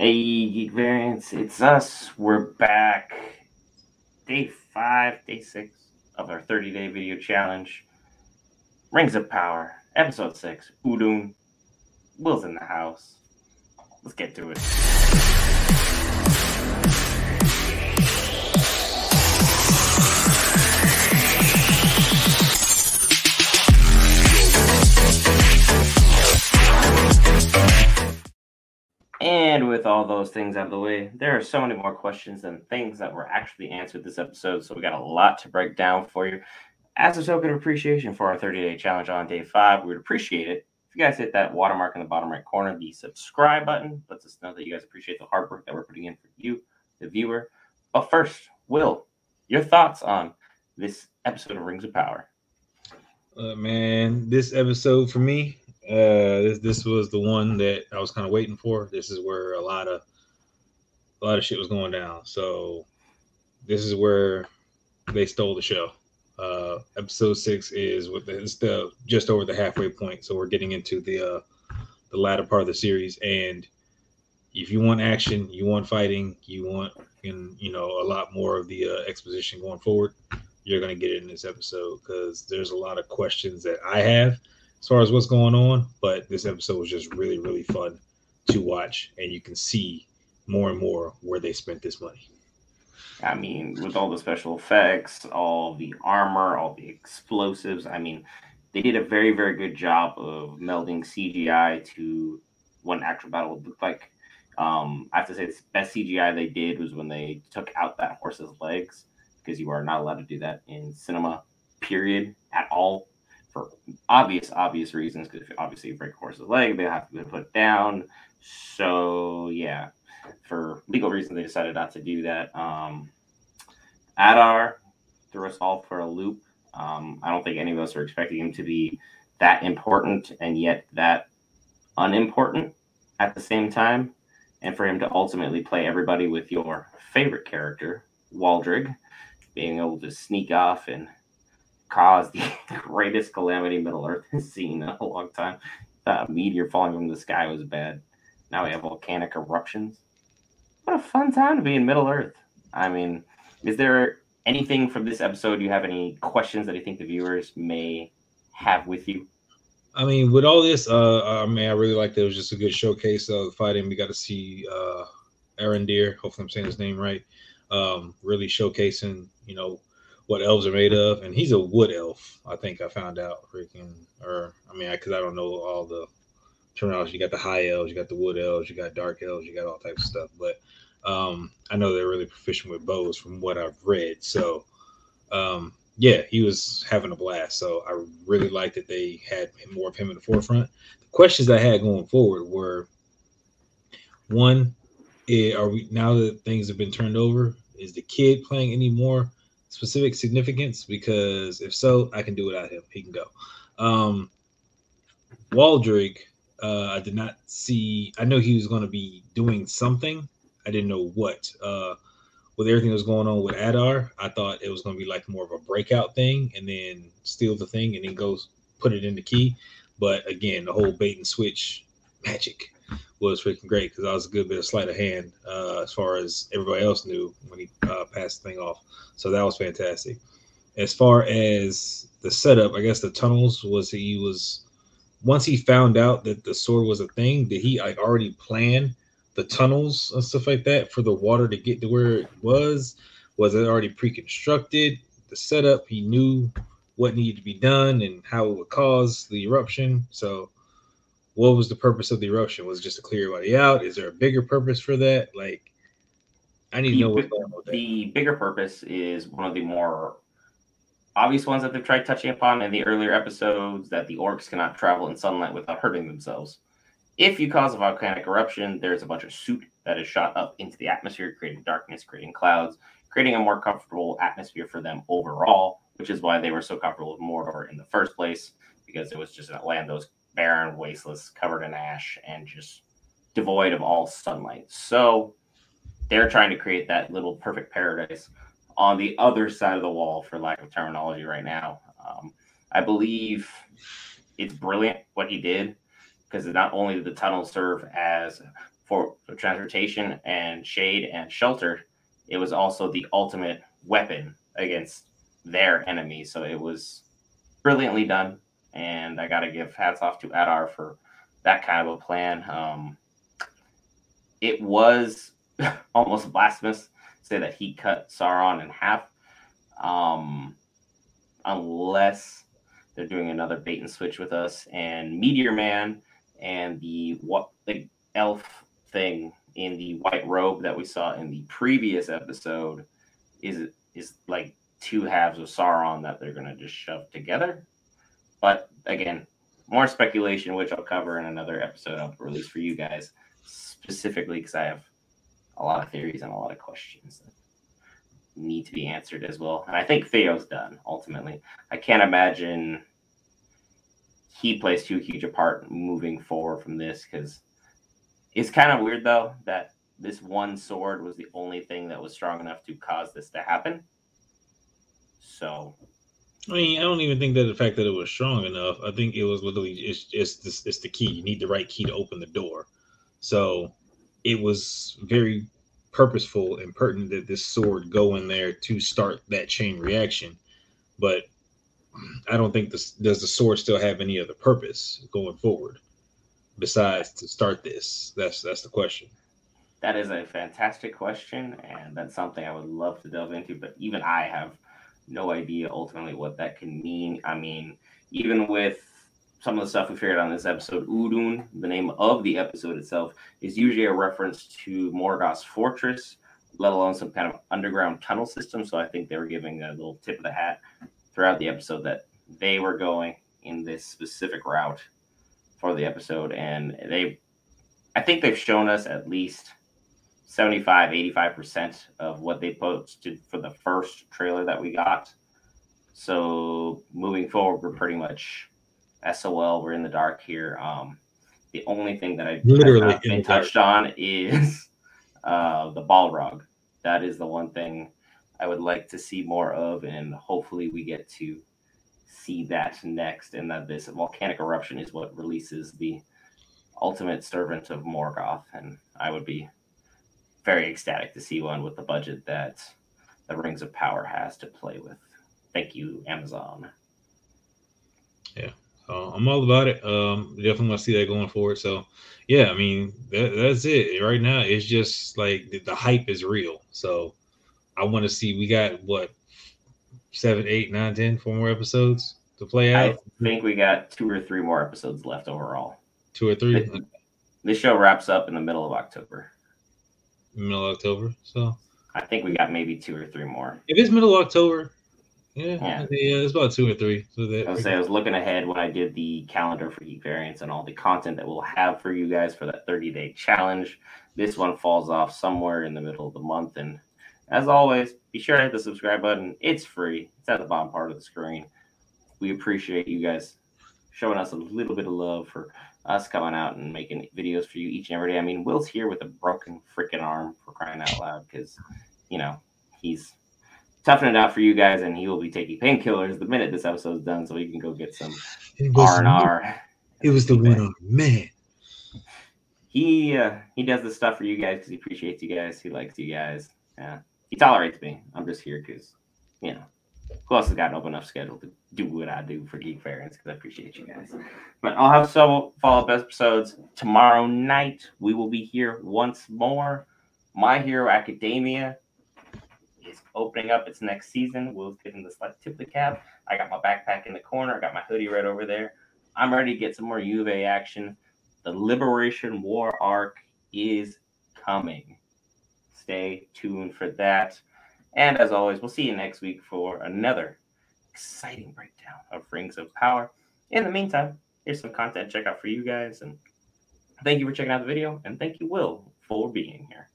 Hey, Geek Variants, it's us. We're back. Day five, day six of our 30 day video challenge. Rings of Power, episode six. Udun. Will's in the house. Let's get to it. And with all those things out of the way, there are so many more questions and things that were actually answered this episode. So we got a lot to break down for you. As a token of appreciation for our 30 day challenge on day five, we would appreciate it if you guys hit that watermark in the bottom right corner, the subscribe button. Lets us know that you guys appreciate the hard work that we're putting in for you, the viewer. But first, Will, your thoughts on this episode of Rings of Power? Uh, man, this episode for me, uh, this this was the one that I was kind of waiting for. This is where a lot of a lot of shit was going down. So this is where they stole the show. Uh, episode six is with the, it's the just over the halfway point, so we're getting into the uh, the latter part of the series. And if you want action, you want fighting, you want and you know a lot more of the uh, exposition going forward, you're gonna get it in this episode because there's a lot of questions that I have as far as what's going on. But this episode was just really really fun to watch, and you can see more and more where they spent this money. I mean, with all the special effects, all the armor, all the explosives, I mean, they did a very, very good job of melding CGI to what an actual battle would look like. Um, I have to say, the best CGI they did was when they took out that horse's legs, because you are not allowed to do that in cinema, period, at all, for obvious, obvious reasons. Because if you break a horse's leg, they have to be put down. So, yeah, for legal reasons, they decided not to do that. Um, Adar threw us all for a loop. Um, I don't think any of us are expecting him to be that important and yet that unimportant at the same time. And for him to ultimately play everybody with your favorite character, Waldreg, being able to sneak off and cause the greatest calamity Middle Earth has seen in a long time. That meteor falling from the sky was bad. Now we have volcanic eruptions. What a fun time to be in Middle Earth. I mean, is there anything from this episode you have any questions that you think the viewers may have with you? I mean, with all this, uh, I mean, I really liked it. It was just a good showcase of fighting. We got to see uh, Arondir. Hopefully, I'm saying his name right. Um, really showcasing, you know, what elves are made of, and he's a wood elf. I think I found out, freaking, or I mean, because I, I don't know all the terminology. You got the high elves, you got the wood elves, you got dark elves, you got all types of stuff. But um, I know they're really proficient with bows from what I've read. So, um, yeah, he was having a blast. So I really liked that they had more of him in the forefront. The questions I had going forward were one, eh, are we now that things have been turned over? Is the kid playing any more specific significance? Because if so, I can do without him. He can go. Um, Waldreg, uh, I did not see. I know he was going to be doing something. I didn't know what. Uh, with everything that was going on with Adar, I thought it was going to be like more of a breakout thing and then steal the thing and then go put it in the key. But again, the whole bait and switch magic was freaking great because I was a good bit of sleight of hand uh, as far as everybody else knew when he uh, passed the thing off. So that was fantastic. As far as the setup, I guess the tunnels was he was once he found out that the sword was a thing, did he like already plan the tunnels and stuff like that for the water to get to where it was? Was it already pre-constructed? The setup, he knew what needed to be done and how it would cause the eruption. So, what was the purpose of the eruption? Was it just to clear everybody out? Is there a bigger purpose for that? Like, I need to know what's going on the bigger purpose is one of the more obvious ones that they've tried touching upon in the earlier episodes that the orcs cannot travel in sunlight without hurting themselves. If you cause a volcanic eruption, there's a bunch of soot that is shot up into the atmosphere, creating darkness, creating clouds, creating a more comfortable atmosphere for them overall, which is why they were so comfortable with Mordor in the first place, because it was just a land that was barren, wasteless, covered in ash, and just devoid of all sunlight. So they're trying to create that little perfect paradise on the other side of the wall, for lack of terminology, right now. Um, I believe it's brilliant what he did because not only did the tunnel serve as for, transportation and shade and shelter, it was also the ultimate weapon against their enemies. So it was brilliantly done. And I got to give hats off to Adar for that kind of a plan. Um, it was almost blasphemous to say that he cut Sauron in half. Um, unless they're doing another bait and switch with us and Meteor Man and the what the elf thing in the white robe that we saw in the previous episode is is like two halves of Sauron that they're gonna just shove together. But again, more speculation, which I'll cover in another episode I'll release for you guys specifically because I have a lot of theories and a lot of questions that need to be answered as well. And I think Theo's done ultimately. I can't imagine he plays too huge a part moving forward from this because it's kind of weird though that this one sword was the only thing that was strong enough to cause this to happen. So, I mean, I don't even think that the fact that it was strong enough. I think it was literally it's it's it's, it's the key. You need the right key to open the door. So, it was very purposeful and pertinent that this sword go in there to start that chain reaction. But I don't think this does the sword still have any other purpose going forward besides to start this? That's that's the question. That is a fantastic question, and that's something I would love to delve into. But even I have no idea ultimately what that can mean. I mean, even with some of the stuff we figured out on this episode, Udun, the name of the episode itself, is usually a reference to Morgoth's fortress, let alone some kind of underground tunnel system. So I think they were giving a little tip of the hat throughout the episode that they were going in this specific route for the episode. And they, I think they've shown us at least 75, 85% of what they posted for the first trailer that we got. So moving forward, we're pretty much SOL. We're in the dark here. Um, the only thing that I've literally been touched on is uh, the Balrog. That is the one thing I would like to see more of, and hopefully we get to see that next. And that this volcanic eruption is what releases the ultimate servant of Morgoth, and I would be very ecstatic to see one with the budget that the Rings of Power has to play with. Thank you, Amazon. Yeah, I'm all about it. Um, definitely want to see that going forward. So, yeah, I mean, that, that's it right now. It's just like the, the hype is real. So, I want to see. We got what seven, eight, nine, ten, four more episodes to play out. I think we got two or three more episodes left overall. Two or three. This show wraps up in the middle of October. Middle of October. So I think we got maybe two or three more. If it's middle of October, yeah, yeah, yeah, it's about two or three. So that I was say I was looking ahead when I did the calendar for heat Variants and all the content that we'll have for you guys for that 30 day challenge. This one falls off somewhere in the middle of the month. And as always, be sure to hit the subscribe button. It's free. It's at the bottom part of the screen. We appreciate you guys showing us a little bit of love for us coming out and making videos for you each and every day. I mean, Will's here with a broken freaking arm for crying out loud because, you know, he's toughing it out for you guys, and he will be taking painkillers the minute this episode is done, so he can go get some R and R. It was the winner, man. He uh, he does this stuff for you guys because he appreciates you guys. He likes you guys. Yeah, he tolerates me. I'm just here because you know who else has got an open enough schedule to do what I do for Geek Variants because I appreciate you guys. But I'll have several follow up episodes tomorrow night. We will be here once more. My Hero Academia is opening up its next season. We'll Will's getting the slight tip of the cap. I got my backpack in the corner. I got my hoodie right over there. I'm ready to get some more UVA action. The Liberation War arc is coming. Stay tuned for that. And as always, we'll see you next week for another exciting breakdown of Rings of Power. In the meantime, here's some content check out for you guys. And thank you for checking out the video. And thank you, Will, for being here.